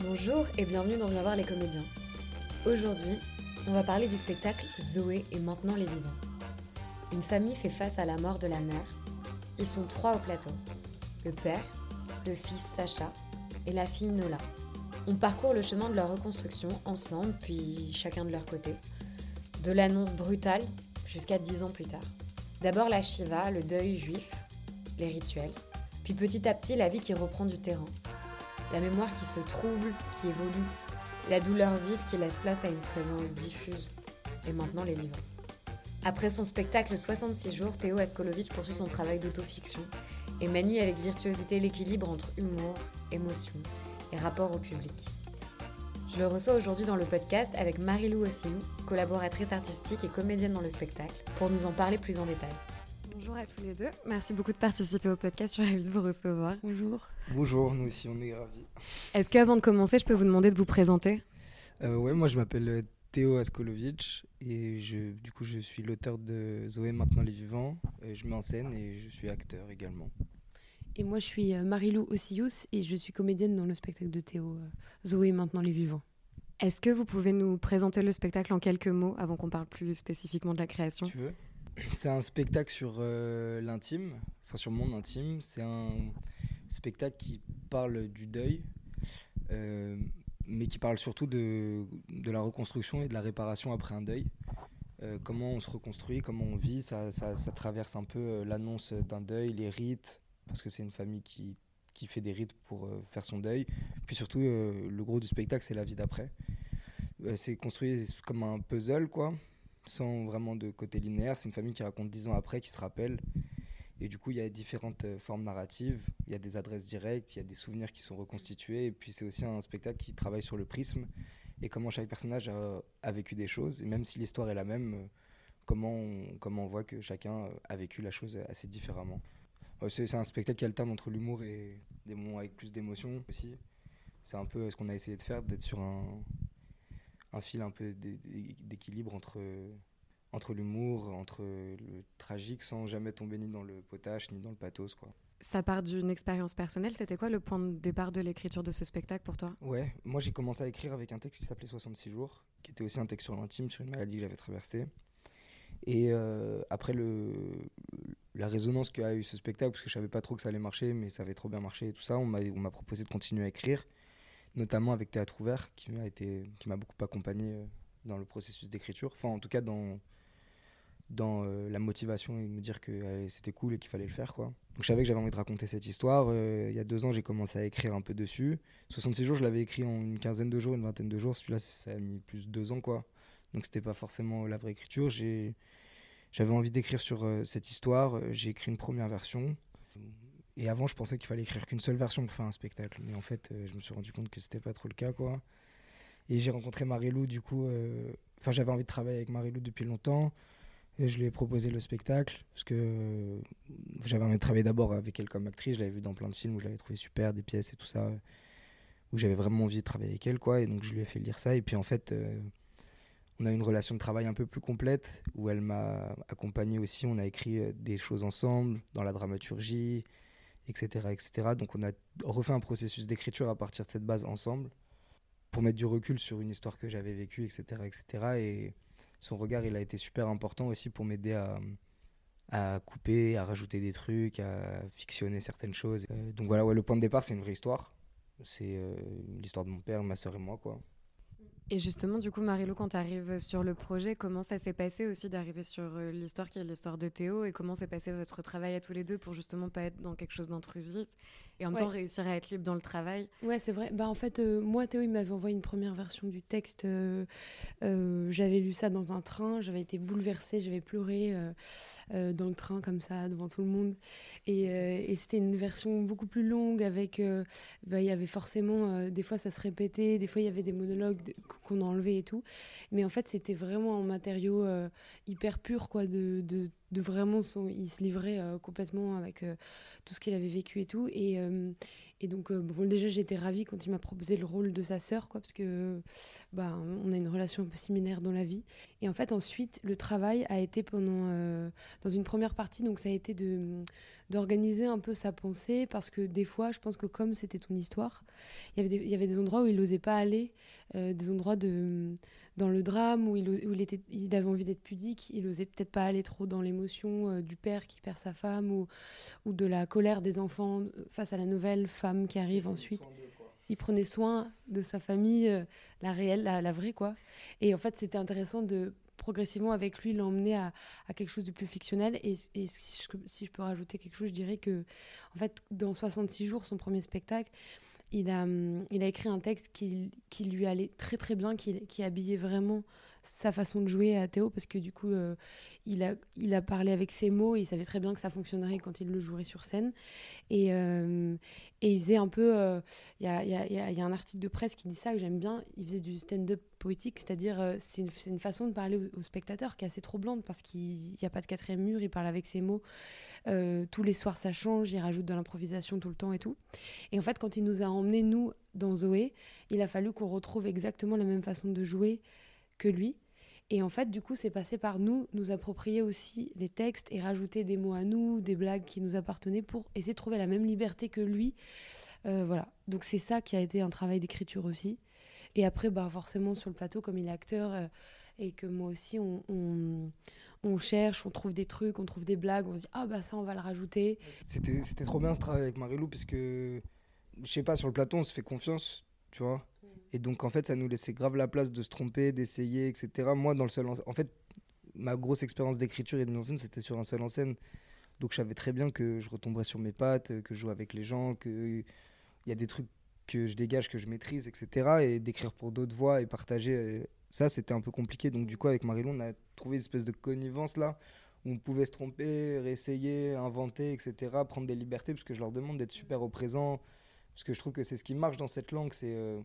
Bonjour et bienvenue dans Viens voir les comédiens. Aujourd'hui, on va parler du spectacle Zoé et maintenant les vivants. Une famille fait face à la mort de la mère. Ils sont trois au plateau. Le père, le fils Sacha et la fille Nola. On parcourt le chemin de leur reconstruction ensemble, puis chacun de leur côté. De l'annonce brutale jusqu'à dix ans plus tard. D'abord la Shiva, le deuil juif, les rituels, puis petit à petit la vie qui reprend du terrain. La mémoire qui se trouble, qui évolue, la douleur vive qui laisse place à une présence diffuse, et maintenant les vivants. Après son spectacle 66 jours, Théo Askolovitch poursuit son travail d'autofiction et manie avec virtuosité l'équilibre entre humour, émotion et rapport au public. Je le reçois aujourd'hui dans le podcast avec Marie-Lou Ossiou, collaboratrice artistique et comédienne dans le spectacle, pour nous en parler plus en détail. Bonjour à tous les deux, merci beaucoup de participer au podcast, je suis ravie de vous recevoir. Bonjour. Bonjour, nous aussi on est ravis. Est-ce qu'avant de commencer, je peux vous demander de vous présenter? Euh, Ouais, moi je m'appelle euh, Théo Askolovitch et je, du coup je suis l'auteur de Zoé Maintenant les Vivants. Je mets en scène et je suis acteur également. Et moi, je suis euh, Marilou Ossius et je suis comédienne dans le spectacle de Théo, euh, Zoé maintenant les vivants. Est-ce que vous pouvez nous présenter le spectacle en quelques mots avant qu'on parle plus spécifiquement de la création? Tu veux? C'est un spectacle sur euh, l'intime, enfin sur mon intime. C'est un spectacle qui parle du deuil, euh, mais qui parle surtout de, de la reconstruction et de la réparation après un deuil. Euh, comment on se reconstruit, comment on vit, ça, ça, traverse un peu l'annonce d'un deuil, les rites, parce que c'est une famille qui, qui fait des rites pour faire son deuil. Puis surtout, le gros du spectacle, c'est la vie d'après. C'est construit comme un puzzle, quoi, sans vraiment de côté linéaire. C'est une famille qui raconte dix ans après, qui se rappelle. Et du coup, il y a différentes euh, formes narratives. Il y a des adresses directes, il y a des souvenirs qui sont reconstitués. Et puis, c'est aussi un spectacle qui travaille sur le prisme et comment chaque personnage a, vécu des choses. Et même si l'histoire est la même, euh, comment on, comment on voit que chacun euh, a vécu la chose assez différemment. C'est un spectacle qui alterne entre l'humour et des moments avec plus d'émotion aussi. C'est un peu ce qu'on a essayé de faire, d'être sur un, un fil un peu d'é- d'é- d'équilibre entre, entre l'humour, entre le tragique, sans jamais tomber ni dans le potache ni dans le pathos. Quoi. Ça part d'une expérience personnelle. C'était quoi le point de départ de l'écriture de ce spectacle pour toi? Ouais, moi j'ai commencé à écrire avec un texte qui s'appelait 66 jours, qui était aussi un texte sur l'intime, sur une maladie que j'avais traversée. Et euh, après le, la résonance qu'a eu ce spectacle, parce que je savais pas trop que ça allait marcher, mais ça avait trop bien marché et tout ça, on m'a proposé de continuer à écrire, notamment avec Théâtre Ouvert, qui m'a beaucoup accompagné euh, dans le processus d'écriture, enfin en tout cas dans dans euh, la motivation et me dire que c'était cool et qu'il fallait le faire quoi. Donc je savais que j'avais envie de raconter cette histoire. Euh, il y a deux ans, j'ai commencé à écrire un peu dessus. 66 jours, je l'avais écrit en une quinzaine de jours, une vingtaine de jours. Celui-là, ça a mis plus de deux ans, quoi. Donc c'était pas forcément la vraie écriture. J'avais envie d'écrire sur cette histoire. J'ai écrit une première version. Et avant, je pensais qu'il fallait écrire qu'une seule version pour faire un spectacle. Mais en fait, euh, je me suis rendu compte que c'était pas trop le cas, quoi. Et j'ai rencontré Marie-Lou, du coup. euh, Enfin, j'avais envie de travailler avec Marie-Lou depuis longtemps. Et je lui ai proposé le spectacle parce que euh, j'avais envie de travailler d'abord avec elle comme actrice. Je l'avais vue dans plein de films où je l'avais trouvé super, des pièces et tout ça, où j'avais vraiment envie de travailler avec elle, quoi. Et donc je lui ai fait lire ça. Et puis en fait, on a une relation de travail un peu plus complète où elle m'a accompagné aussi. On a écrit des choses ensemble dans la dramaturgie, etc.. Donc on a refait un processus d'écriture à partir de cette base ensemble pour mettre du recul sur une histoire que j'avais vécue, etc., etc. Et son regard, il a été super important aussi pour m'aider à, à couper, à rajouter des trucs, à fictionner certaines choses. Euh, donc voilà, ouais, le point de départ, c'est une vraie histoire. C'est euh, l'histoire de mon père, ma soeur et moi, quoi. Et justement, du coup, Marilou, quand tu arrives sur le projet, comment ça s'est passé aussi d'arriver sur euh, l'histoire qui est l'histoire de Théo et comment s'est passé votre travail à tous les deux pour justement pas être dans quelque chose d'intrusif et en même Ouais. temps réussir à être libre dans le travail? Ouais, c'est vrai. Bah, en fait, euh, moi, Théo, il m'avait envoyé une première version du texte. euh, euh, j'avais lu ça dans un train. J'avais été bouleversée. J'avais pleuré dans le train, comme ça, devant tout le monde. Et, et c'était une version beaucoup plus longue avec. bah, Il y avait forcément. des fois, ça se répétait. Des fois, il y avait des monologues de- qu'on a enlevés et tout. Mais en fait, c'était vraiment un matériau euh, hyper pur, quoi, de de vraiment son, il se livrait euh, complètement avec euh, tout ce qu'il avait vécu et tout. Et, euh, et donc bon déjà j'étais ravie quand il m'a proposé le rôle de sa sœur quoi parce que bah on a une relation un peu similaire dans la vie. Et en fait ensuite le travail a été pendant dans une première partie donc ça a été de d'organiser un peu sa pensée parce que des fois je pense que comme c'était ton histoire il y avait il y avait des endroits où il n'osait pas aller des endroits de dans le drame où il, où il, était, il avait envie d'être pudique, il osait peut-être pas aller trop dans l'émotion euh, du père qui perd sa femme ou, ou de la colère des enfants euh, face à la nouvelle femme qui arrive ensuite. il prenait soin de sa famille, euh, la réelle, la, vraie quoi. Et en fait, c'était intéressant de progressivement avec lui l'emmener à, à, quelque chose de plus fictionnel. Et, et si, je, si, je, peux rajouter quelque chose, je dirais que en fait, dans 66 jours, son premier spectacle, il a, hum, il a écrit un texte qui, qui lui allait très très bien, qui, qui habillait vraiment sa façon de jouer à Théo, parce que du coup, euh, il, a, il a parlé avec ses mots, il savait très bien que ça fonctionnerait quand il le jouerait sur scène. Et, euh, et il faisait un peu... Euh, il y, a, y, a, y, a, un article de presse qui dit ça, que j'aime bien, il faisait du stand-up poétique, c'est-à-dire c'est une, une, façon de parler au, au, spectateur qui est assez troublante, parce qu'il n'y a pas de quatrième mur, il parle avec ses mots. Tous les soirs, ça change. Il rajoute de l'improvisation tout le temps et tout. Et en fait, quand il nous a emmenés, nous, dans Zoé, il a fallu qu'on retrouve exactement la même façon de jouer que lui. Et en fait, du coup, c'est passé par nous, nous approprier aussi les textes et rajouter des mots à nous, des blagues qui nous appartenaient pour essayer de trouver la même liberté que lui. Euh, voilà. Donc c'est ça qui a été un travail d'écriture aussi. Et après, bah, forcément, sur le plateau, comme il est acteur euh, et que moi aussi, on, on cherche, on trouve des trucs, on trouve des blagues, on se dit ah bah ça on va le rajouter. C'était, c'était trop bien ce travail avec Marilou parce que je sais pas sur le plateau on se fait confiance, tu vois. Et donc en fait ça nous laissait grave la place de se tromper, d'essayer, etc. Moi dans le seul en, fait ma grosse expérience d'écriture et de mise en scène c'était sur un seul en scène. Donc je savais très bien que je retomberais sur mes pattes, que je joue avec les gens, que il y a des trucs que je dégage, que je maîtrise, etc. Et d'écrire pour d'autres voix et partager euh, ça, c'était un peu compliqué. Donc, du coup, avec Marilou, on a trouvé une espèce de connivence là, où on pouvait se tromper, réessayer, inventer, etc., prendre des libertés, parce que je leur demande d'être super au présent, parce que je trouve que c'est ce qui marche dans cette langue, c'est euh,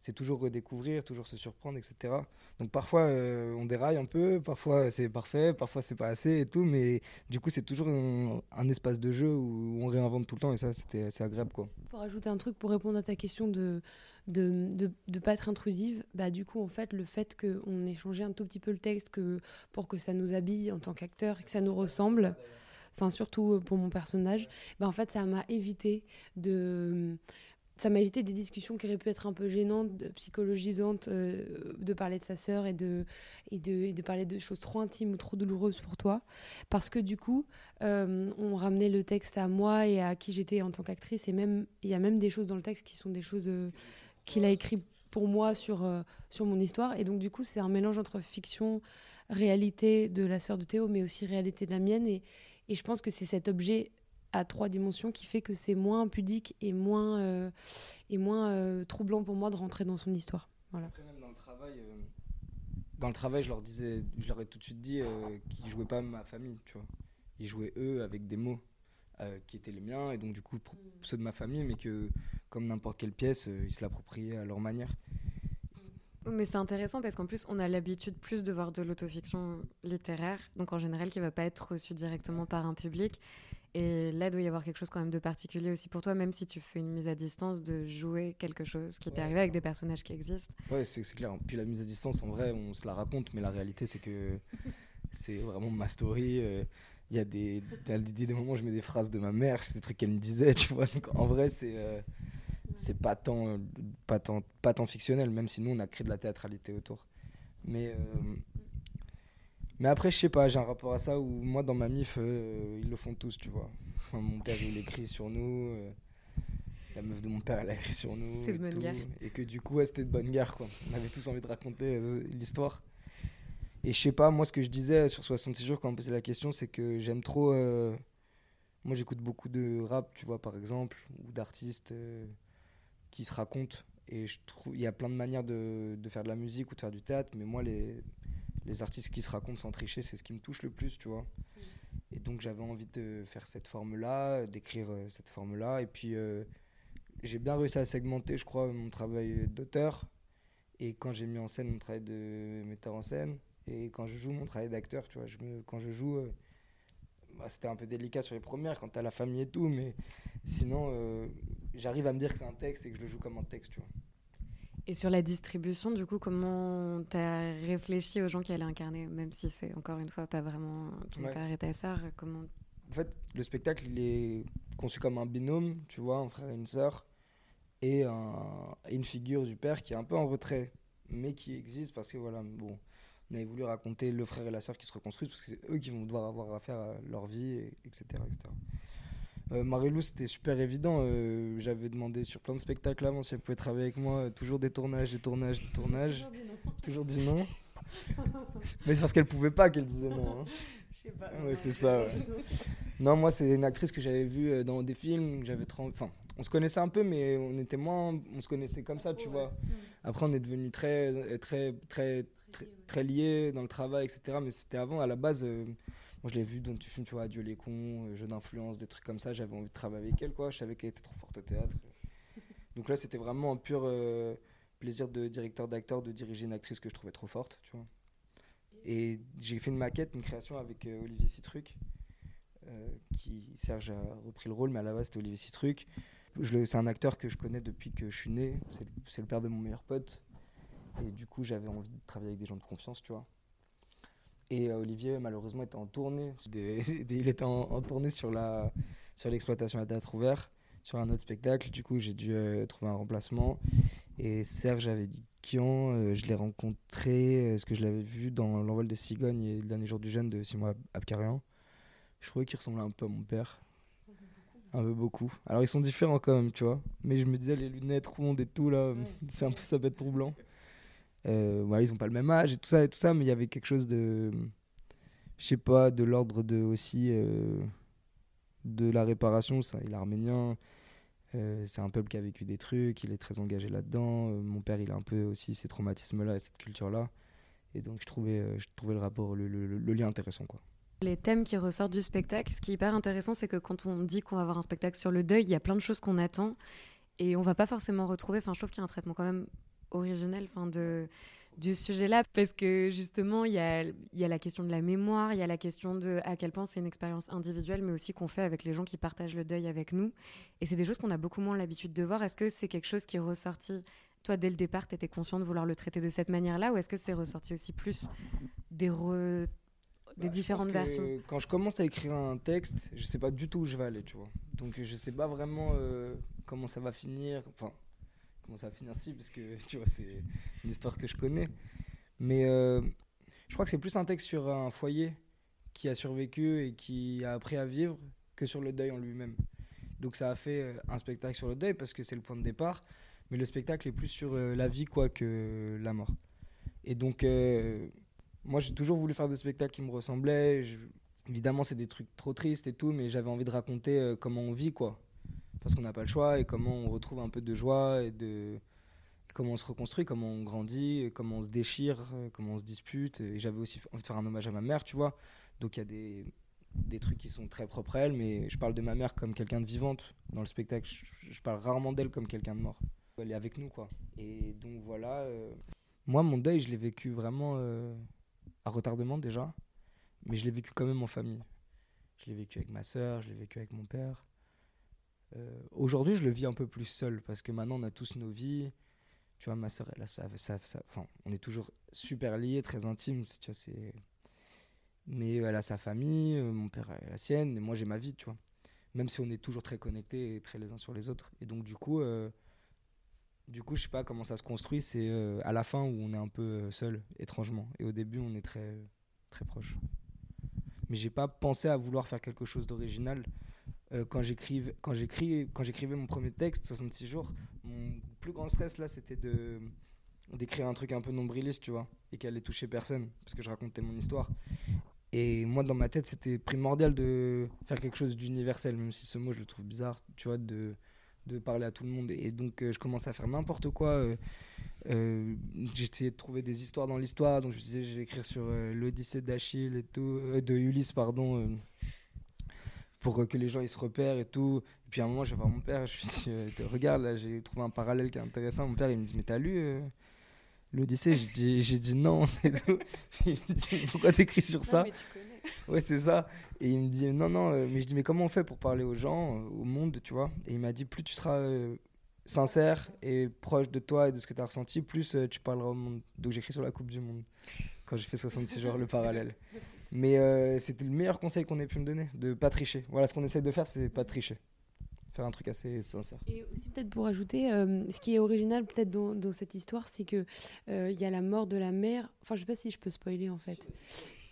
c'est toujours redécouvrir, toujours se surprendre, etc. Donc parfois euh, on déraille un peu, parfois c'est parfait, parfois c'est pas assez et tout, mais du coup c'est toujours un, espace de jeu où on réinvente tout le temps et ça c'était assez agréable quoi. Pour ajouter un truc pour répondre à ta question de de de, pas être intrusive, bah du coup en fait le fait qu'on ait changé un tout petit peu le texte que pour que ça nous habille en tant qu'acteur et que ça nous ressemble enfin surtout pour mon personnage, bah en fait ça m'a évité de ça m'a évité des discussions qui auraient pu être un peu gênantes, psychologisantes, euh, de parler de sa sœur et de, et, de, et de parler de choses trop intimes ou trop douloureuses pour toi. Parce que du coup, euh, on ramenait le texte à moi et à qui j'étais en tant qu'actrice. Et même il y a même des choses dans le texte qui sont des choses euh, qu'il a écrit pour moi sur, sur mon histoire. Et donc du coup, c'est un mélange entre fiction, réalité de la sœur de Théo, mais aussi réalité de la mienne. Et, et je pense que c'est cet objet à trois dimensions qui fait que c'est moins pudique et moins, euh, et moins euh, troublant pour moi de rentrer dans son histoire. Voilà. Après, même dans le travail, euh, dans le travail, je leur disais, je leur ai tout de suite dit qu'ils jouaient pas ma famille, tu vois. Ils jouaient eux avec des mots qui étaient les miens et donc du coup ceux de ma famille, mais que comme n'importe quelle pièce, ils se l'appropriaient à leur manière. Mais c'est intéressant parce qu'en plus, on a l'habitude plus de voir de l'autofiction littéraire, donc en général qui va pas être reçue directement par un public. Et là, il doit y avoir quelque chose quand même de particulier aussi pour toi, même si tu fais une mise à distance, de jouer quelque chose qui t'est arrivé avec des personnages qui existent. Ouais, c'est clair. Puis la mise à distance, en vrai, on se la raconte, mais la réalité, c'est que c'est vraiment ma story. Euh, il y a des, des, des, moments où je mets des phrases de ma mère, c'est des trucs qu'elle me disait, tu vois. Donc en vrai, c'est euh, c'est pas tant, pas, tant, pas tant fictionnel, même si nous, on a créé de la théâtralité autour. Mais. Euh, mais après, je sais pas, j'ai un rapport à ça où moi, dans ma MIF, euh, ils le font tous, tu vois. mon père, il écrit sur nous. Euh, la meuf de mon père, elle a écrit sur nous. C'est de bonne guerre. Et que du coup, c'était de bonne guerre, quoi. On avait tous envie de raconter euh, l'histoire. Et je sais pas, moi, ce que je disais sur 66 jours quand on me posait la question, c'est que j'aime trop. Moi, j'écoute beaucoup de rap, tu vois, par exemple, ou d'artistes qui se racontent. Et je trouve il y a plein de manières de, de faire de la musique ou de faire du théâtre, mais moi, les les artistes qui se racontent sans tricher, c'est ce qui me touche le plus, tu vois. Mm. Et donc j'avais envie de faire cette forme-là, d'écrire euh, cette forme-là. Et puis euh, j'ai bien réussi à segmenter, je crois, mon travail d'auteur. Et quand j'ai mis en scène mon travail de metteur en scène. Et quand je joue mon travail d'acteur, tu vois. Je me, quand je joue, euh, bah, c'était un peu délicat sur les premières quand t'as la famille et tout, mais sinon, euh, j'arrive à me dire que c'est un texte et que je le joue comme un texte, tu vois. Et sur la distribution, du coup, comment tu as réfléchi aux gens qui allaient incarner, même si c'est encore une fois pas vraiment ton père et ta sœur comment... En fait, le spectacle, il est conçu comme un binôme, tu vois, un frère et une sœur, et, un, une figure du père qui est un peu en retrait, mais qui existe parce que voilà, bon, on avait voulu raconter le frère et la sœur qui se reconstruisent parce que c'est eux qui vont devoir avoir affaire à leur vie, etc. etc. Euh, Marilou, c'était super évident. Euh, j'avais demandé sur plein de spectacles avant si elle pouvait travailler avec moi. Euh, toujours des tournages, des tournages, des tournages. toujours dit non. Mais c'est parce qu'elle pouvait pas qu'elle disait non. Hein. Ouais, c'est ça. non, moi, c'est une actrice que j'avais vue dans des films. J'avais Enfin, on se connaissait un peu, mais on était moins. On se connaissait comme ça, tu vois. Après, on est devenu très, très, très, très, très liés dans le travail, etc. Mais c'était avant, à la base. Moi, je l'ai vu dans tu films, tu vois, Adieu les cons, euh, Jeux d'influence, des trucs comme ça. J'avais envie de travailler avec elle, quoi. Je savais qu'elle était trop forte au théâtre. Donc là, c'était vraiment un pur euh, plaisir de directeur d'acteur de diriger une actrice que je trouvais trop forte, tu vois. Et j'ai fait une maquette, une création avec euh, Olivier Citruc, qui Serge a repris le rôle, mais à la base c'était Olivier Citruc. C'est un acteur que je connais depuis que je suis né. C'est le père de mon meilleur pote. Et du coup, j'avais envie de travailler avec des gens de confiance, tu vois. Et euh, Olivier, malheureusement, était en tournée. il était en, tournée sur, la, sur l'exploitation à théâtre ouvert, sur un autre spectacle. Du coup, j'ai dû euh, trouver un remplacement. Et Serge avait dit Kian, euh, je l'ai rencontré, ce que je l'avais vu dans L'envol des cigognes et le dernier jour du jeune de Simon Abkarian. Je trouvais qu'il ressemblait un peu à mon père. Un peu beaucoup. Alors ils sont différents quand même, tu vois. Mais je me disais les lunettes rondes et tout là, c'est un peu ça peut être troublant. Euh, ils ont pas le même âge et tout ça, et tout ça mais il y avait quelque chose de. Je sais pas, de l'ordre de aussi. Euh, de la réparation. Il est arménien. Euh, c'est un peuple qui a vécu des trucs, il est très engagé là-dedans. mon père, il a un peu aussi ces traumatismes-là et cette culture-là. Et donc, je trouvais, je trouvais le rapport, le, le, le, lien intéressant. quoi. Les thèmes qui ressortent du spectacle, ce qui est hyper intéressant, c'est que quand on dit qu'on va avoir un spectacle sur le deuil, il y a plein de choses qu'on attend et on va pas forcément retrouver. Enfin, je trouve qu'il y a un traitement quand même originel fin de, du sujet-là, parce que justement, il y a, y a la question de la mémoire, il y a la question de à quel point c'est une expérience individuelle, mais aussi qu'on fait avec les gens qui partagent le deuil avec nous. Et c'est des choses qu'on a beaucoup moins l'habitude de voir. Est-ce que c'est quelque chose qui est ressorti Toi, dès le départ, tu étais conscient de vouloir le traiter de cette manière-là, ou est-ce que c'est ressorti aussi plus des, des bah, différentes versions? Quand je commence à écrire un texte, je sais pas du tout où je vais aller, tu vois. Donc je sais pas vraiment euh, comment ça va finir. Enfin, ça va finir ainsi, parce que tu vois, c'est une histoire que je connais. Mais euh, je crois que c'est plus un texte sur un foyer qui a survécu et qui a appris à vivre que sur le deuil en lui-même. Donc ça a fait euh, un spectacle sur le deuil parce que c'est le point de départ, mais le spectacle est plus sur euh, la vie quoi que la mort. Et donc moi j'ai toujours voulu faire des spectacles qui me ressemblaient. Évidemment c'est des trucs trop tristes et tout, mais j'avais envie de raconter comment on vit quoi parce qu'on n'a pas le choix et comment on retrouve un peu de joie et de comment on se reconstruit, comment on grandit, comment on se déchire, comment on se dispute. Et j'avais aussi envie de faire un hommage à ma mère, tu vois. Donc il y a des, des, trucs qui sont très propres à elle, mais je parle de ma mère comme quelqu'un de vivante dans le spectacle. Je, parle rarement d'elle comme quelqu'un de mort. Elle est avec nous, quoi. Et donc voilà. Euh, moi, mon deuil, je l'ai vécu vraiment euh, à retardement déjà, mais je l'ai vécu quand même en famille. Je l'ai vécu avec ma soeur, je l'ai vécu avec mon père. Euh, aujourd'hui, je le vis un peu plus seul parce que maintenant, on a tous nos vies. Tu vois, ma soeur, elle a ça, enfin, on est toujours super liés, très intimes. Tu vois, c'est... Mais elle a sa famille, euh, mon père a la sienne, et moi j'ai ma vie, tu vois. Même si on est toujours très connectés et très les uns sur les autres. Et donc, du coup, euh, du coup je sais pas comment ça se construit. C'est à la fin où on est un peu seul, étrangement. Et au début, on est très, très proche. Mais j'ai pas pensé à vouloir faire quelque chose d'original. Euh, quand j'écrivais quand j'écrivais mon premier texte 66 jours mon plus grand stress là c'était de d'écrire un truc un peu nombriliste tu vois et qui allait toucher personne parce que je racontais mon histoire. Et moi dans ma tête c'était primordial de faire quelque chose d'universel même si ce mot je le trouve bizarre tu vois de de parler à tout le monde. Et donc euh, je commençais à faire n'importe quoi euh, j'essayais de trouver des histoires dans l'histoire. Donc je disais je vais écrire sur l'Odyssée d'Achille et tout de Ulysse pardon pour que les gens ils se repèrent et tout. Et puis à un moment, je vais voir mon père, je lui dis euh, Regarde, là, j'ai trouvé un parallèle qui est intéressant. Mon père, il me dit Mais t'as lu euh, l'Odyssée? J'ai dit, dit non. il me dit Pourquoi t'écris sur ça? Ouais, c'est ça. Et il me dit non, non, euh, mais je dis mais comment on fait pour parler aux gens, euh, au monde, tu vois? Et il m'a dit plus tu seras sincère et proche de toi et de ce que tu as ressenti, plus tu parleras au monde. Donc j'écris sur la Coupe du Monde quand j'ai fait 66 jours le parallèle. Mais euh, c'était le meilleur conseil qu'on ait pu me donner, de pas tricher. Voilà, ce qu'on essaie de faire, c'est pas tricher. Faire un truc assez sincère. Et aussi peut-être pour ajouter, euh, ce qui est original peut-être dans, cette histoire, c'est que euh, il y a la mort de la mère. Enfin, je sais pas si je peux spoiler en fait.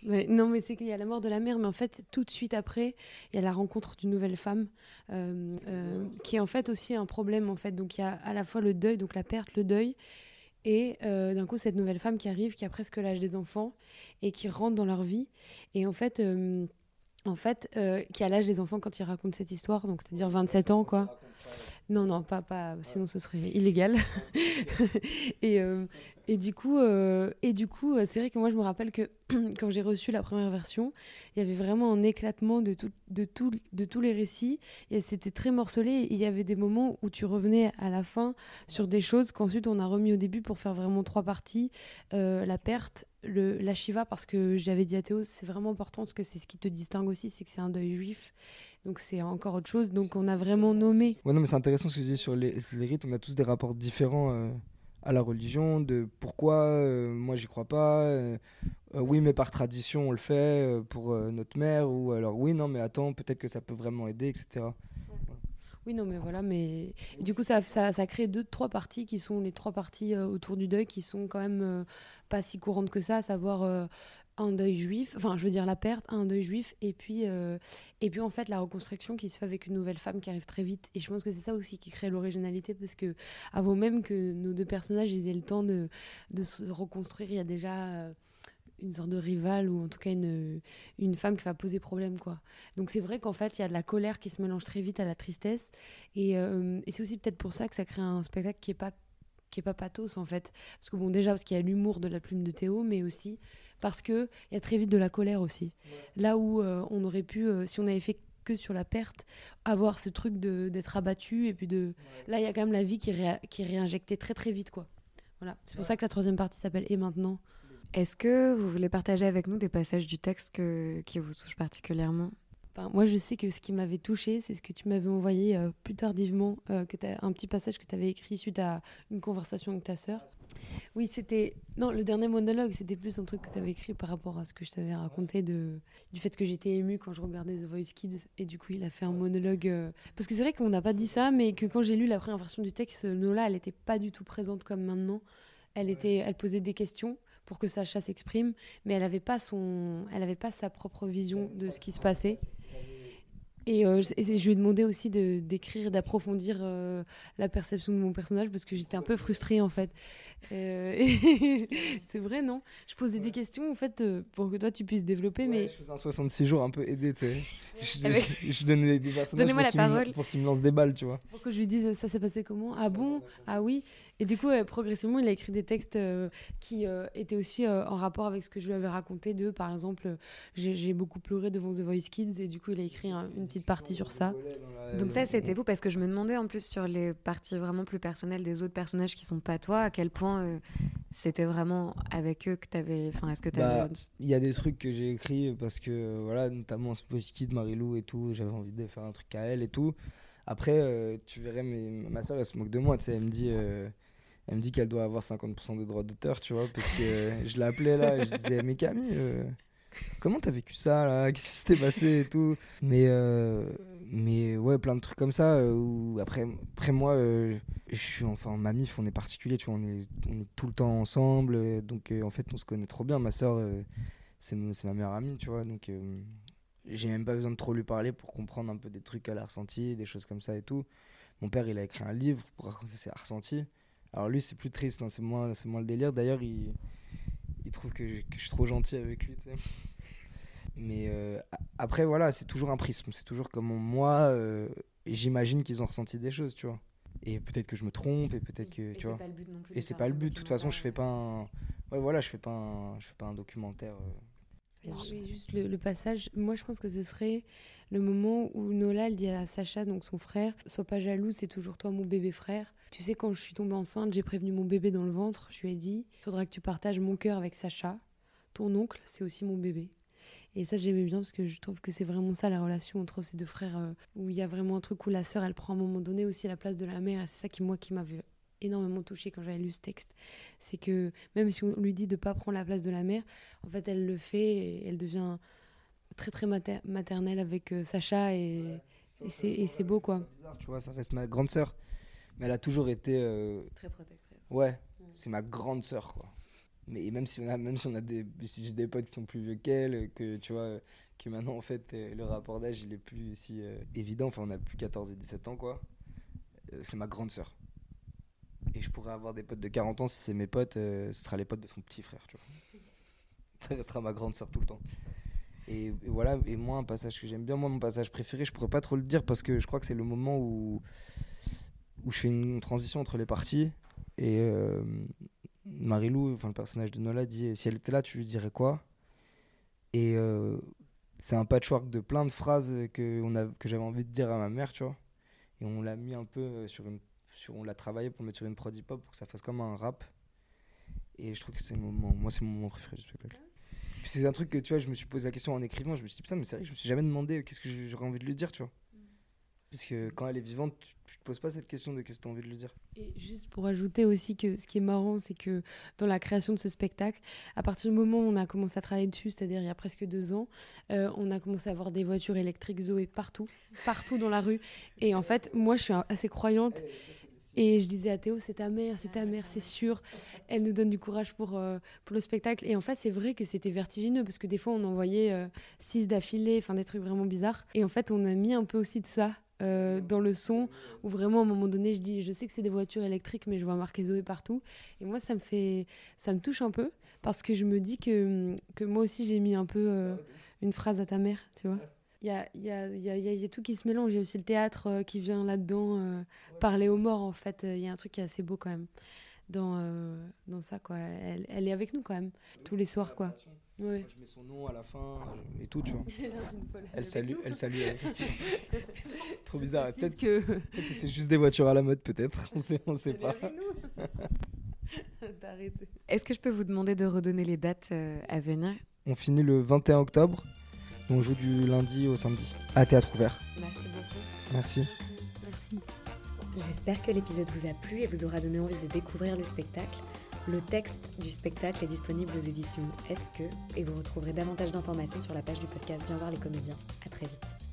Non, mais c'est qu'il y a la mort de la mère, mais en fait, tout de suite après, il y a la rencontre d'une nouvelle femme, qui est en fait aussi un problème, en fait. Donc, il y a à la fois le deuil, donc la perte, le deuil, et euh, d'un coup, cette nouvelle femme qui arrive, qui a presque l'âge des enfants, et qui rentre dans leur vie. Et en fait, euh, en fait euh, qui a l'âge des enfants quand il raconte cette histoire, donc c'est-à-dire 27 ans, quoi. Non, non, pas, pas sinon ce serait illégal. et, euh, et du coup, euh, et du coup c'est vrai que moi, je me rappelle que quand j'ai reçu la première version, il y avait vraiment un éclatement de, tout, de, tout, de tous les récits. Et c'était très morcelé. Il y avait des moments où tu revenais à la fin sur des choses qu'ensuite on a remis au début pour faire vraiment trois parties. La perte, la Shiva, parce que j'avais dit à Théo, c'est vraiment important parce que c'est ce qui te distingue aussi, c'est que c'est un deuil juif. Donc c'est encore autre chose. Donc on a vraiment nommé. Ouais, non, mais c'est intéressant ce que tu dis sur les, rites. On a tous des rapports différents euh, à la religion, de pourquoi euh, moi j'y crois pas. euh, oui, mais par tradition on le fait pour notre mère. Ou alors oui, non, mais attends, peut-être que ça peut vraiment aider, etc. Oui, non, mais voilà, mais et du coup, ça, ça, ça crée deux, trois parties qui sont les trois parties euh, autour du deuil qui sont quand même euh, pas si courantes que ça, à savoir euh, un deuil juif, enfin, je veux dire la perte, un deuil juif, et puis, et puis en fait, la reconstruction qui se fait avec une nouvelle femme qui arrive très vite. Et je pense que c'est ça aussi qui crée l'originalité, parce que avant même que nos deux personnages ils aient le temps de, de se reconstruire, il y a déjà. Une sorte de rivale ou en tout cas une, une femme qui va poser problème quoi. Donc c'est vrai qu'en fait il y a de la colère qui se mélange très vite à la tristesse et, euh, et c'est aussi peut-être pour ça que ça crée un spectacle qui est pas qui est pas pathos en fait parce que bon déjà parce qu'il y a l'humour de la plume de Théo mais aussi parce que il y a très vite de la colère aussi. Là où euh, on aurait pu euh, si on avait fait que sur la perte avoir ce truc de d'être abattu et puis de là il y a quand même la vie qui réa- qui est réinjectée très très vite quoi. Voilà, c'est pour ça que la troisième partie s'appelle Et maintenant. Est-ce que vous voulez partager avec nous des passages du texte que- qui vous touchent particulièrement? Enfin, moi, je sais que ce qui m'avait touché, c'est ce que tu m'avais envoyé euh, plus tardivement, euh, que t'as- un petit passage que tu avais écrit suite à une conversation avec ta sœur. Oui, c'était. Non, le dernier monologue, c'était plus un truc que tu avais écrit par rapport à ce que je t'avais raconté de... du fait que j'étais émue quand je regardais The Voice Kids. Et du coup, il a fait un monologue. euh, Parce que c'est vrai qu'on n'a pas dit ça, mais que quand j'ai lu la première version du texte, Nola, elle n'était pas du tout présente comme maintenant. Elle, était... elle posait des questions pour que Sacha s'exprime, mais elle n'avait pas, son... elle avait pas sa propre vision de ce qui se passait. Et, euh, je- et je lui ai demandé aussi de- d'écrire, d'approfondir euh, la perception de mon personnage parce que j'étais un peu frustrée en fait. Euh, c'est vrai, non? Je posais des questions en fait pour que toi tu puisses développer, Ouais, mais je faisais un 66 jours un peu aidé, tu sais. Je, Avec- je donnais des personnages Donnez-moi pour la qu'ils me- parole. pour qu'ils me lancent des balles, tu vois. pour que je lui dise ça s'est passé comment? Ah bon? Ah oui Et du coup, euh, progressivement, il a écrit des textes euh, qui euh, étaient aussi euh, en rapport avec ce que je lui avais raconté de, par exemple, j'ai beaucoup pleuré devant The Voice Kids et du coup, il a écrit un- une petite partie sur ça. Donc ça, c'était vous, parce que je me demandais en plus sur les parties vraiment plus personnelles des autres personnages qui sont pas toi, à quel point euh, c'était vraiment avec eux que t'avais... Enfin, est-ce que t'avais... Bah, Il y a des trucs que j'ai écrits parce que, voilà, notamment Space Kid, Marilou et tout, j'avais envie de faire un truc à elle et tout. Après, euh, tu verrais, mais ma soeur, elle se moque de moi, tu sais, elle me dit. Elle me dit qu'elle doit avoir 50% des droits d'auteur, tu vois, parce que je l'appelais là, et je disais, mais Camille, euh, comment t'as vécu ça là? Qu'est-ce qui s'était passé et tout? Mais, euh, mais ouais, plein de trucs comme ça. euh, après, après moi, je suis enfin, ma mif, on est particulier, tu vois, on est, on est tout le temps ensemble, donc en fait, on se connaît trop bien. Ma soeur, c'est ma meilleure amie, tu vois, donc j'ai même pas besoin de trop lui parler pour comprendre un peu des trucs qu'elle a ressentis, des choses comme ça et tout. Mon père, il a écrit un livre pour raconter ses ressentis. Alors lui, c'est plus triste, hein, c'est moins, c'est moins le délire. D'ailleurs, il, il trouve que, je- que je suis trop gentil avec lui, tu sais. Mais euh, a- après, voilà, c'est toujours un prisme. C'est toujours comment moi, euh, j'imagine qu'ils ont ressenti des choses, tu vois. Et peut-être que je me trompe, et peut-être que, tu vois. pas le but non plus. Et c'est pas le but. De toute façon, je fais pas un. Ouais, voilà, je fais pas un, je fais pas un documentaire. euh. Et juste le, le passage, moi je pense que ce serait le moment où Nola elle dit à Sacha, donc son frère, sois pas jaloux, c'est toujours toi mon bébé frère. Tu sais, quand je suis tombée enceinte, j'ai prévenu mon bébé dans le ventre, je lui ai dit, il faudra que tu partages mon cœur avec Sacha. Ton oncle, c'est aussi mon bébé. Et ça, j'aimais bien parce que je trouve que c'est vraiment ça la relation entre ces deux frères, euh, où il y a vraiment un truc où la sœur, elle prend à un moment donné aussi la place de la mère. C'est ça qui, moi, qui m'avait énormément touchée quand j'avais lu ce texte. C'est que même si on lui dit de pas prendre la place de la mère, en fait, elle le fait et elle devient très, très maternelle avec euh, Sacha et, et c'est beau, quoi. Bizarre, tu vois, ça reste ma grande sœur. Mais elle a toujours été. euh, Très protectrice. Ouais, c'est ma grande sœur, quoi. Mais même si on a, même si on a des, si j'ai des potes qui sont plus vieux qu'elle, que tu vois, que maintenant en fait euh, le rapport d'âge il est plus si euh, évident. Enfin, on a plus 14 et 17 ans, quoi. Euh, c'est ma grande sœur. Et je pourrais avoir des potes de 40 ans si c'est mes potes, ce sera les potes de son petit frère, tu vois. Ça restera ma grande sœur tout le temps. Et, et voilà, et moi, un passage que j'aime bien, moi, mon passage préféré, je pourrais pas trop le dire parce que je crois que c'est le moment où, où je fais une transition entre les parties. Et euh, Marilou, enfin le personnage de Nola, dit si elle était là, tu lui dirais quoi? Et euh, c'est un patchwork de plein de phrases que, j'avais envie de dire à ma mère, tu vois. Et on l'a mis un peu euh, sur une. On l'a travaillé pour mettre sur une prod hip-hop pour que ça fasse comme un rap. Et je trouve que c'est moment, moi, c'est mon moment préféré du spectacle. C'est un truc que tu vois, je me suis posé la question en écrivant. Je me suis dit, putain, mais c'est vrai que je me suis jamais demandé qu'est-ce que j'aurais envie de lui dire, tu vois. Parce que quand elle est vivante, tu, tu te poses pas cette question de qu'est-ce que tu as envie de lui dire. Et juste pour ajouter aussi que ce qui est marrant, c'est que dans la création de ce spectacle, à partir du moment où on a commencé à travailler dessus, c'est-à-dire il y a presque deux ans, euh, on a commencé à avoir des voitures électriques Zoé partout, partout dans la rue. Et en fait, moi, je suis assez croyante. Et je disais à Théo, c'est ta mère, c'est ta mère, c'est sûr. Elle nous donne du courage pour, euh, pour le spectacle. Et en fait, c'est vrai que c'était vertigineux parce que des fois, on en voyait euh, six d'affilée, des trucs vraiment bizarres. Et en fait, on a mis un peu aussi de ça euh, dans le son où vraiment à un moment donné je dis je sais que c'est des voitures électriques mais je vois marqué Zoé partout. Et moi ça me fait ça me touche un peu parce que je me dis que, que moi aussi j'ai mis un peu euh, une phrase à ta mère tu vois. Il y a, y, a, y, a, y a tout qui se mélange. Il y a aussi le théâtre euh, qui vient là-dedans parler aux morts en fait. Il y a un truc qui est assez beau quand même dans, dans ça quoi elle, elle est avec nous quand même tous les soirs quoi Ouais. Moi, je mets son nom à la fin euh, et tout, tu vois. Elle salue, elle salue. elle. Trop bizarre. C'est Peut-être que c'est juste des voitures à la mode, peut-être. On sait, on sait pas. Est-ce que je peux vous demander de redonner les dates euh, à venir? On finit le 21 octobre. On joue du lundi au samedi. À théâtre ouvert. Merci beaucoup. Merci. Merci. J'espère que l'épisode vous a plu et vous aura donné envie de découvrir le spectacle. Le texte du spectacle est disponible aux éditions Est-ce et vous retrouverez davantage d'informations sur la page du podcast Viens voir les comédiens. À très vite.